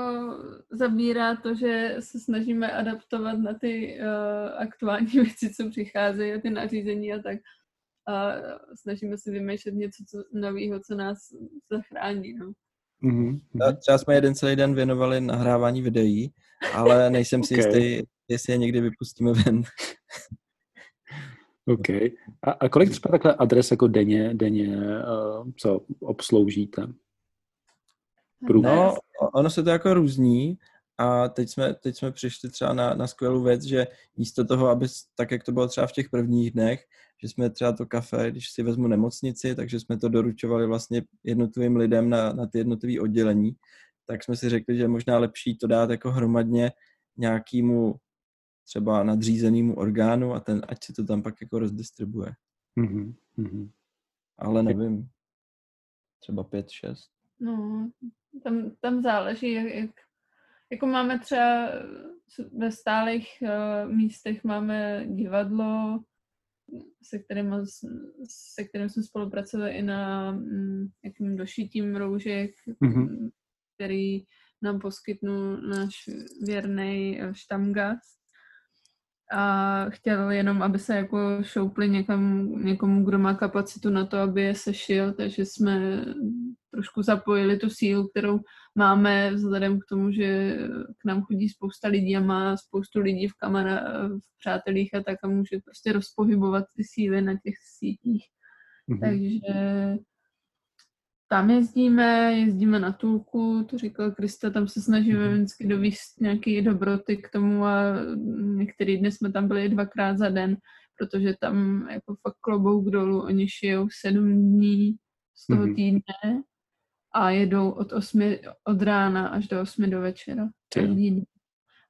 zabírá to, že se snažíme adaptovat na ty uh, aktuální věci, co přicházejí a ty nařízení a tak. A snažíme se vymýšlet něco co, nového, co nás zachrání. No. Mhm. A Třeba jsme jeden celý den věnovali nahrávání videí, ale nejsem si Ok. jistý, jestli je někdy vypustíme ven. OK. A, a kolik třeba takhle adres jako denně, denně uh, co obsloužíte? Průměr. No, ono se to jako různí a teď jsme, teď jsme přišli třeba na, na skvělou věc, že místo toho, aby tak, jak to bylo třeba v těch prvních dnech, že jsme třeba to kafe, když si vezmu nemocnici, takže jsme to doručovali vlastně jednotlivým lidem na, na ty jednotlivé oddělení, tak jsme si řekli, že je možná lepší to dát jako hromadně nějakému třeba nadřízenému orgánu a ten, ať si to tam pak jako rozdistribuje. Mhm. Mhm. Ale nevím, třeba pět, šest. No, tam, tam záleží, jak, jak, jako máme třeba ve stálých uh, místech máme divadlo, se kterým, se kterým jsme spolupracovali i na mm, jakým došitím roužek, Mhm. mm, který nám poskytnul náš věrný štamgast. A chtěl jenom, aby se jako šoupli někam, někomu, kdo má kapacitu na to, aby je sešil, takže jsme trošku zapojili tu sílu, kterou máme vzhledem k tomu, že k nám chodí spousta lidí a má spoustu lidí v kamera, v přátelích a tak a může prostě rozpohybovat ty síly na těch sítích. Mhm. Takže tam jezdíme, jezdíme na Tulku, to říkal Krista, tam se snažíme Mhm. vždycky dovíst nějaký dobroty k tomu a některý dny jsme tam byli dvakrát za den, protože tam jako fakt klobouk dolů, oni šijou sedm dní z toho Mhm. týdne a jedou od osmi od rána až do osmi do večera.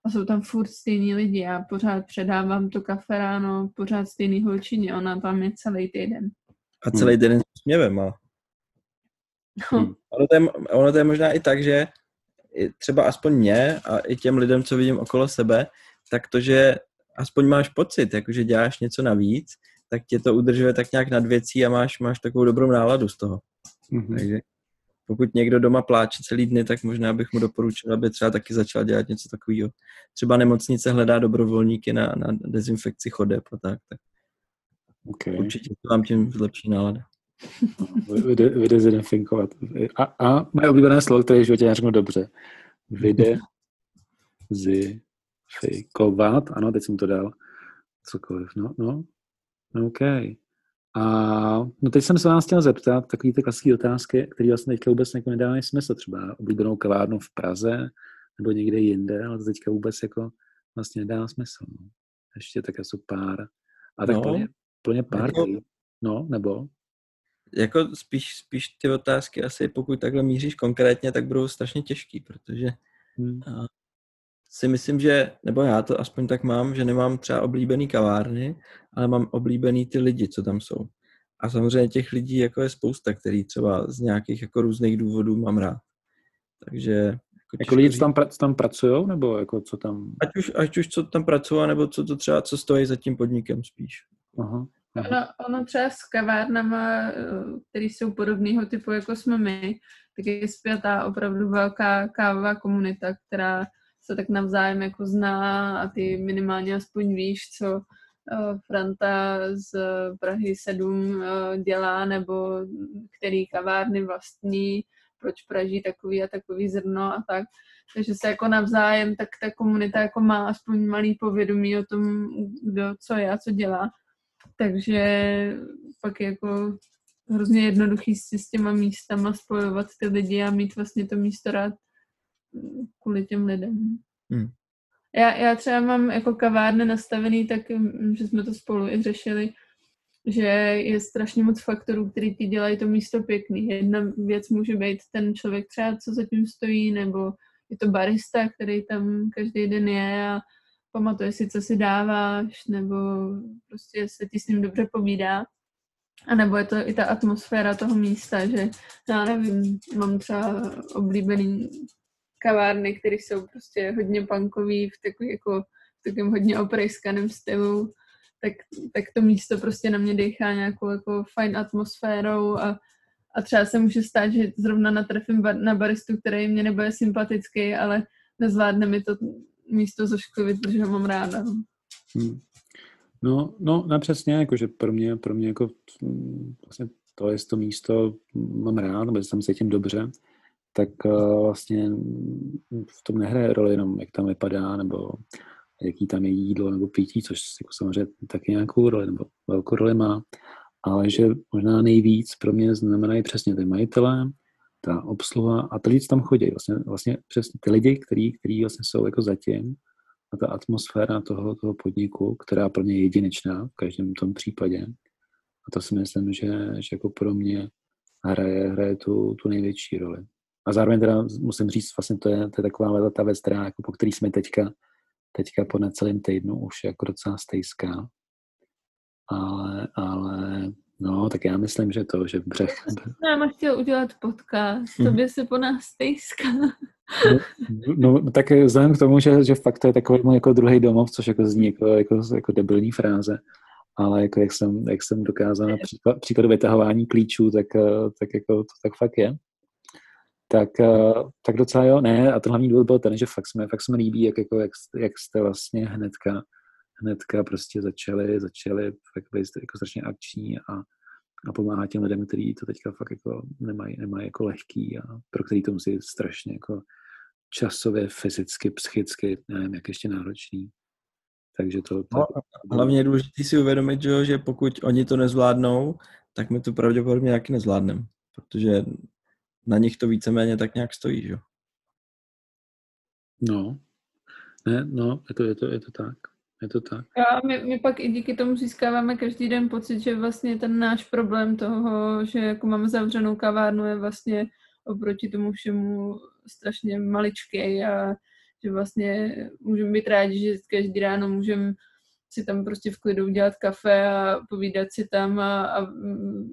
A jsou tam furt stejní lidi. Já pořád předávám to kafe ráno, pořád stejný holčině, ona tam je celý týden. A celý den s směvem má. Hmm. Ono to, je, ono to je možná i tak, že třeba aspoň mě a i těm lidem, co vidím okolo sebe, tak to, že aspoň máš pocit, jako že děláš něco navíc, tak tě to udržuje tak nějak nad věcí a máš, máš takovou dobrou náladu z toho. Mhm. Takže pokud někdo doma pláče celý dny, tak možná bych mu doporučil, aby třeba taky začal dělat něco takového. Třeba nemocnice hledá dobrovolníky na, na dezinfekci chodeb a tak, tak Okay. určitě to vám tím zlepší nálada. Vyde, vydezinfikovat. A, a moje oblíbené slovo, které v životě neřeknu dobře. Vydezifikovat. Ano, teď jsem to dal. Cokoliv, no, no. no OK. A no teď jsem se vás chtěl zeptat takový ty klasické otázky, které vlastně teďka vůbec jako nedávají smysl. Třeba oblíbenou kavárnu v Praze nebo někde jinde, ale to teďka vůbec jako vlastně nedá smysl. No. Ještě tak jsou pár. A tak No. plně, plně Jako- party. No, nebo? Jako spíš, spíš ty otázky asi, pokud takhle míříš konkrétně, tak budou strašně těžký, protože Hmm. si myslím, že, nebo já to aspoň tak mám, že nemám třeba oblíbený kavárny, ale mám oblíbený ty lidi, co tam jsou. A samozřejmě těch lidí jako je spousta, který třeba z nějakých jako různých důvodů mám rád. Takže jako, Jako lidi, co tam, co tam pracují, nebo jako co tam... ať, už, ať už co tam pracují, nebo co to třeba, co stojí za tím podnikem spíš. Aha. Ono, ono třeba s kavárnama, eh, které jsou podobného typu, jako jsme my, tak je zpětá opravdu velká kávová komunita, která se tak navzájem jako zná a ty minimálně aspoň víš, co eh, Franta z Prahy 7 eh, dělá, nebo který kavárny vlastní, proč praží takový a takový zrno a tak. Takže se jako navzájem, tak ta komunita jako má aspoň malý povědomí o tom, kdo co je a co dělá. Takže pak je jako hrozně jednoduchý si s těma místama spojovat ty lidi a mít vlastně to místo rád kvůli těm lidem. Hmm. Já, já třeba mám jako kavárny nastavený tak, že jsme to spolu i řešili, že je strašně moc faktorů, který ti dělají to místo pěkný. Jedna věc může být ten člověk třeba, co zatím stojí, nebo je to barista, který tam každý den je a pamatuje si, co si dáváš, nebo prostě se ti s ním dobře povídá. A nebo je to i ta atmosféra toho místa, že já nevím, mám třeba oblíbený kavárny, které jsou prostě hodně punkový, v jako takovém hodně oprejskaném stylu, tak, tak to místo prostě na mě dechá nějakou jako fajn atmosférou a, a třeba se může stát, že zrovna natrefím bar, na baristu, který mě nebude sympatický, ale nezvládne mi to místo zošklivit, protože ho mám ráda. Hmm. No, no, no přesně, jakože pro mě, pro mě jako mm, vlastně to je to místo, mám rád, jsem se tím dobře, tak uh, vlastně v tom nehraje roli jenom, jak tam vypadá, nebo jaký tam je jídlo nebo pití, což jako samozřejmě taky nějakou roli nebo velkou roli má, ale že možná nejvíc pro mě znamenají přesně ty majitelé, ta obsluha a ty lidi, tam chodí, vlastně, vlastně přesně ty lidi, který, který vlastně jsou jako zatím a ta atmosféra toho, toho podniku, která pro mě je jedinečná v každém tom případě. A to si myslím, že, že jako pro mě hraje, hraje tu, tu největší roli. A zároveň teda musím říct, vlastně to je, to je taková ta věc, která, jako po který jsme teďka, teďka po necelém týdnu už jako docela stejská. Ale, ale no, tak já myslím, že to, že břeh... Já chtěl udělat podcast, to by se po nás stejská. No, no, tak vzhledem k tomu, že, že fakt to je takový můj jako druhý domov, což jako zní jako, jako, jako debilní fráze, ale jako jak jsem, jak jsem dokázal na příklad, příkladu vytahování klíčů, tak, tak jako to tak fakt je. Tak, tak docela jo, ne, a ten hlavní důvod byl ten, že fakt jsme, fakt jsme líbí, jak, jako, jak, jak jste vlastně hnedka, hnedka prostě začali, začali fakt být jako strašně akční a, a pomáhat těm lidem, kteří to teďka fakt jako nemají, nemají jako lehký a pro který to musí strašně jako časově, fyzicky, psychicky, nevím, jak ještě náročný. Takže to... to no, hlavně je důležité si uvědomit, že, že pokud oni to nezvládnou, tak my to pravděpodobně nějaký nezvládneme, protože na nich to víceméně tak nějak stojí, že? No, ne, no, je to, je to, je to tak. Je to tak. A my, my pak i díky tomu získáváme každý den pocit, že vlastně ten náš problém toho, že jako máme zavřenou kavárnu, je vlastně oproti tomu všemu strašně maličký a že vlastně můžeme být rádi, že každý ráno můžeme si tam prostě v klidu udělat kafe a povídat si tam a, a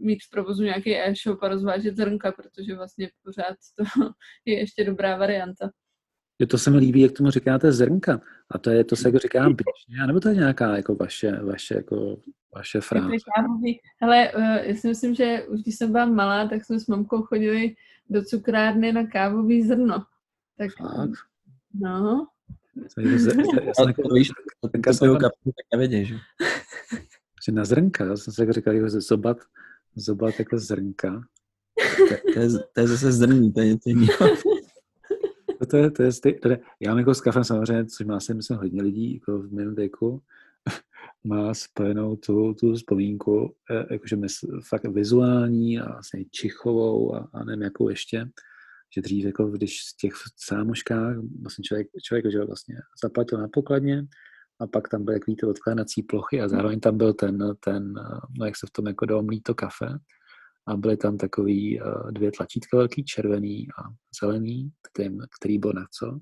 mít v provozu nějaký e-shop a rozvážet zrnka, protože vlastně pořád to je ještě dobrá varianta. Je to se mi líbí, jak tomu říkáte zrnka. A to je, to se jako říká běžně, nebo to je nějaká jako vaše, vaše, jako vaše fráze? Hele, eh, já si myslím, že už když jsem byla malá, tak jsme s mamkou chodili do cukrárny na kávový zrno. Tak, Fakt? no. Víš, teďka svého kapku tak nevědí, že? Že na zrnka, já jsem si jako říkal, že zobat, zobat jako zrnka. To, je, to je zase zrní, to je něco jiného. to je, to je, to je, já jako s kafem samozřejmě, což má si myslím hodně lidí jako v mém věku, má spojenou tu, tu vzpomínku, e, jakože mysl, fakt vizuální a vlastně čichovou a, a nevím jakou ještě, že dřív, jako když v těch sámoškách vlastně člověk, člověk že vlastně zaplatil na pokladně a pak tam byly takový ty odkládací plochy a zároveň tam byl ten, ten no jak se v tom jako dalo mlít to kafe a byly tam takový uh, dvě tlačítka velký, červený a zelený, který, který byl na co.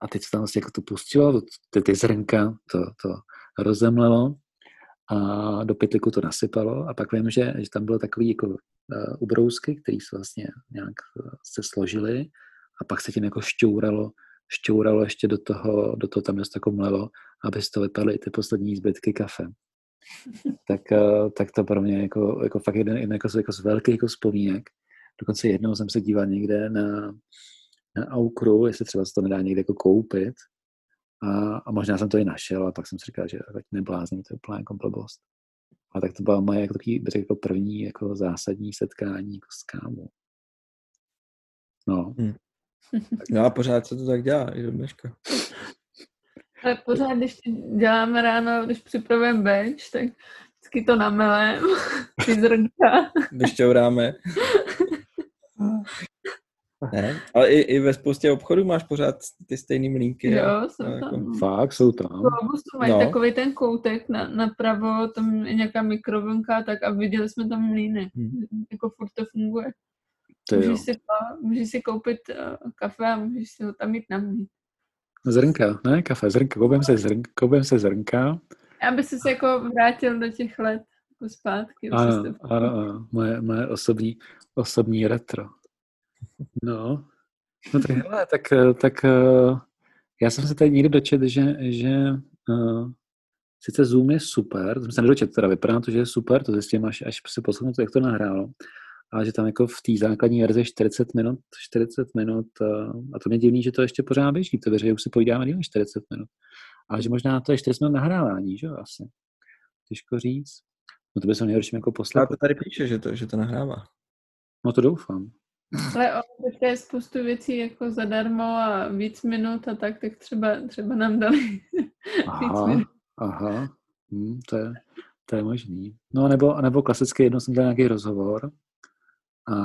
A teď se tam vlastně jako to pustilo, ty, ty zrnka, to, to rozemlelo a do pytliku to nasypalo a pak vím, že, že tam bylo takový jako uh, ubrousky, které se vlastně nějak uh, se složily a pak se tím jako šťouralo, šťouralo ještě do toho, do toho tam jako mlelo, aby z toho vypadly ty poslední zbytky kafe. tak, uh, tak to pro mě jako, jako fakt jeden, jeden jako, jako z velkých jako vzpomínek. Dokonce jednou jsem se díval někde na, na Aukru, jestli třeba se to nedá někde jako koupit, a, a možná jsem to i našel, a pak jsem si říkal, že ať neblázním, to je úplná jako blbost. A tak to byla moje jako, takový, jako první jako zásadní setkání jako s kámou. No. Hmm. No a pořád se to tak dělá i do dneška. Ale pořád, když děláme ráno, když připravujeme bench, tak vždycky to namelem, ty zrnka. Vyšťouráme. Ne, ale i, i ve spoustě obchodů máš pořád ty stejné mlínky. Jo, jsou tam. Jako... Fakt, jsou tam. Globusu mají no. takový ten koutek na, napravo, tam je nějaká mikrovlnka, tak a viděli jsme tam mlíny. Hmm. Jako furt to funguje. To můžeš, si, můžeš si koupit uh, kafe a můžeš si ho tam mít na mlín. Zrnka, ne kafe, zrnka, koupím se, zrnka, koupím se zrnka. Aby jsi se jako vrátil do těch let zpátky. Ano, ano, ano, moje, moje osobní, osobní retro. No, no tak hele, tak, tak eh, já jsem se tady někdy dočet, že, že uh, sice Zoom je super, to jsem se nedočet, teda vypadá to, že je super, to zjistím, až, až se poslechnu, jak to nahrálo, ale že tam jako v té základní verzi 40 minut, 40 minut, uh, a to mě divný, že to ještě pořád běží, to že už si povídáme díl 40 minut, ale že možná to je 40 minut nahrávání, že jo, asi. Těžko říct. No to by se nejhorším jako poslat. to tady píše, že to, že to nahrává. No to doufám. Ale ono teďka je spoustu věcí jako zadarmo a víc minut a tak, tak třeba, třeba nám dali aha, víc minut. Aha, hm, to, je, to je možný. No nebo, nebo klasicky jednou jsem dělal nějaký rozhovor a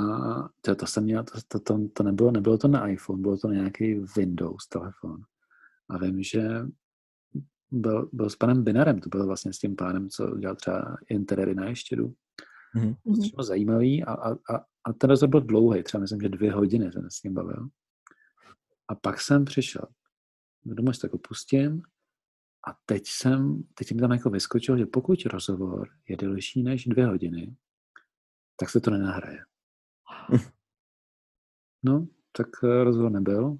to, to jsem měl, to, to, to, to nebylo, nebylo to na iPhone, bylo to na nějaký Windows telefon. A vím, že byl, byl s panem Binarem, to byl vlastně s tím pánem, co dělal třeba interiéry na Ještědu. Mm-hmm. To zajímavý a, a, a, a ten rozhovor byl dlouhý, třeba myslím, že dvě hodiny jsem s ním bavil. A pak jsem přišel domů tak opustím a teď jsem, teď mi tam jako vyskočil, že pokud rozhovor je delší než dvě hodiny, tak se to nenahraje. No, tak eh, rozhovor nebyl,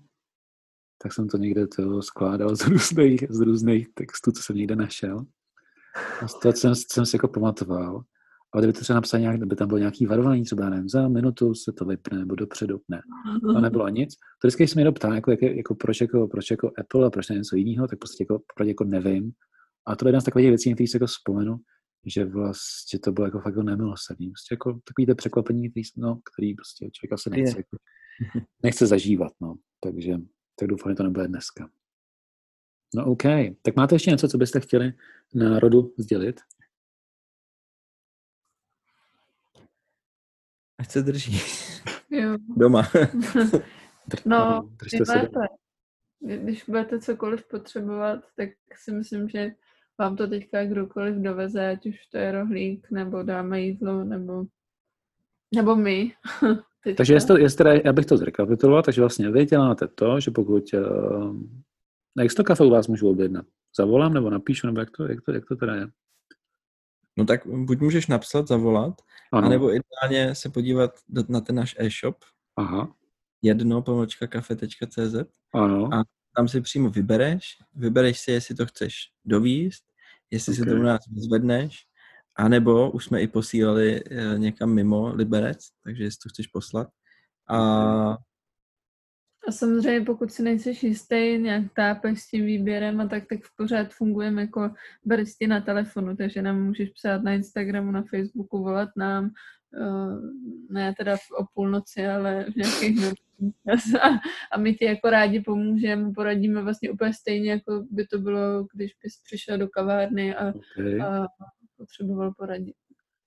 tak jsem to někde to skládal z různých, z různých textů, co jsem někde našel. A z toho jsem, jsem si jako pamatoval. Ale kdyby to třeba napsal nějak, kdyby tam bylo nějaký varování, třeba nevím, za minutu se to vypne nebo dopředu, ne. To nebylo nic. To vždycky, když se mě někdo ptá, jako, jak, jako, proč, jako, proč jako Apple a proč ne něco jiného, tak prostě jako, jako nevím. A to je jedna z takových věcí, které si jako vzpomenu, že vlastně to bylo jako fakt jako nemilosrdný. Prostě jako takový to překvapení, který, no, který prostě člověk asi nechce, jako, nechce zažívat, no. Takže tak doufám, že to nebude dneska. No OK. Tak máte ještě něco, co byste chtěli národu sdělit? Ať se drží. Jo. Doma. no, máte, když budete cokoliv potřebovat, tak si myslím, že vám to teďka kdokoliv doveze, ať už to je rohlík, nebo dáme jídlo, nebo, nebo my. Teďka. Takže jestli, jestli teda, já bych to zrekapituloval, takže vlastně vy děláte to, že pokud uh, jak to kafe u vás můžu objednat? Zavolám nebo napíšu, nebo jak to, jak to, jak to teda je? No tak buď můžeš napsat, zavolat, ano. anebo ideálně se podívat na ten náš e-shop. Aha. Jedno pomlčka kafe.cz ano. a tam si přímo vybereš, vybereš si, jestli to chceš dovíst, jestli okay. si to u nás zvedneš, anebo už jsme i posílali eh, někam mimo Liberec, takže jestli to chceš poslat. A a samozřejmě pokud si nejsi jistý, nějak tápeš s tím výběrem a tak, tak v pořád fungujeme jako baristi na telefonu, takže nám můžeš psát na Instagramu, na Facebooku, volat nám, ne teda o půlnoci, ale v nějakých a, a my ti jako rádi pomůžeme, poradíme vlastně úplně stejně, jako by to bylo, když bys přišel do kavárny a, okay. a potřeboval poradit.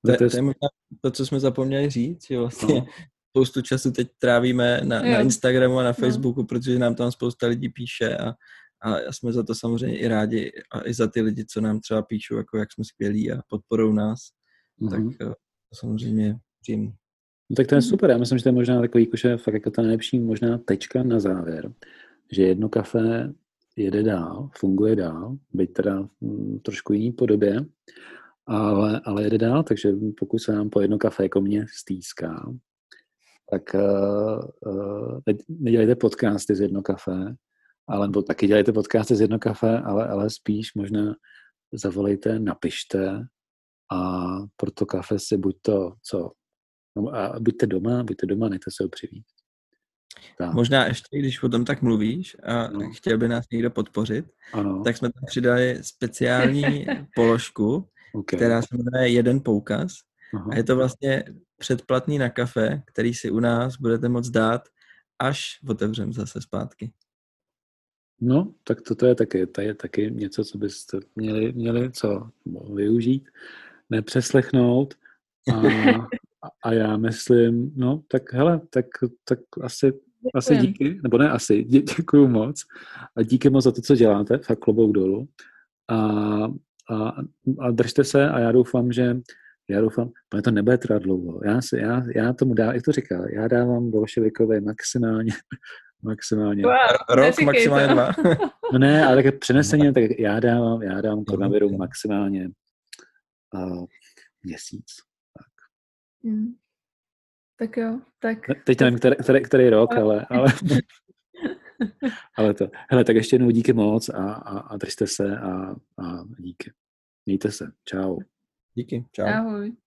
To, to je možná to, co jsme zapomněli říct, že vlastně no spoustu času teď trávíme na, na Instagramu a na no. Facebooku, no. protože nám tam spousta lidí píše a, a jsme za to samozřejmě i rádi a i za ty lidi, co nám třeba píšou, jako jak jsme skvělí a podporou nás, mm-hmm. tak eh, samozřejmě příjemný. No, tak to je super, já myslím, že to je možná takový že fakt jako ta nejlepší možná tečka na závěr, že jedno kafe jede dál, funguje dál, byť teda v trošku jiný podobě, ale, ale jede dál, takže pokud se nám po jedno kafe jako mě stýská, tak uh, teď nedělejte podcasty z jedno kafe, ale nebo taky dělejte podcasty z jedno kafe, ale, ale spíš možná zavolejte, napište a pro to kafe si buď to, co, no, a buďte doma, buďte doma, nechte se ho přivít. Tak. Možná ještě, když o tom tak mluvíš a no. chtěl by nás někdo podpořit, ano. tak jsme tam přidali speciální položku, okay. která se jmenuje Jeden poukaz. Aha. A je to vlastně předplatný na kafe, který si u nás budete moct dát, až otevřem zase zpátky. No, tak toto je taky, to je taky něco, co byste měli, měli co využít, nepřeslechnout a, a já myslím, no, tak hele, tak, tak asi, asi díky, nebo ne asi, dě, děkuju moc a díky moc za to, co děláte, fakt klobouk dolů a, a, a držte se a já doufám, že já doufám, že to nebude trvat dlouho. Já, si, já, já tomu dá, jak to říká, já dávám bolševikovi maximálně, maximálně. Wow, Rok, maximálně dva. no ne, ale tak přeneseně, tak já dávám, já dávám koronaviru maximálně uh, měsíc. Tak, mm. tak jo, tak... Teď nevím, který, který, který rok, ale, ale, ale to. Hele, tak ještě jednou díky moc a, a, a držte se a, a díky. Mějte se. Čau. Díky. Čau. Ahoj.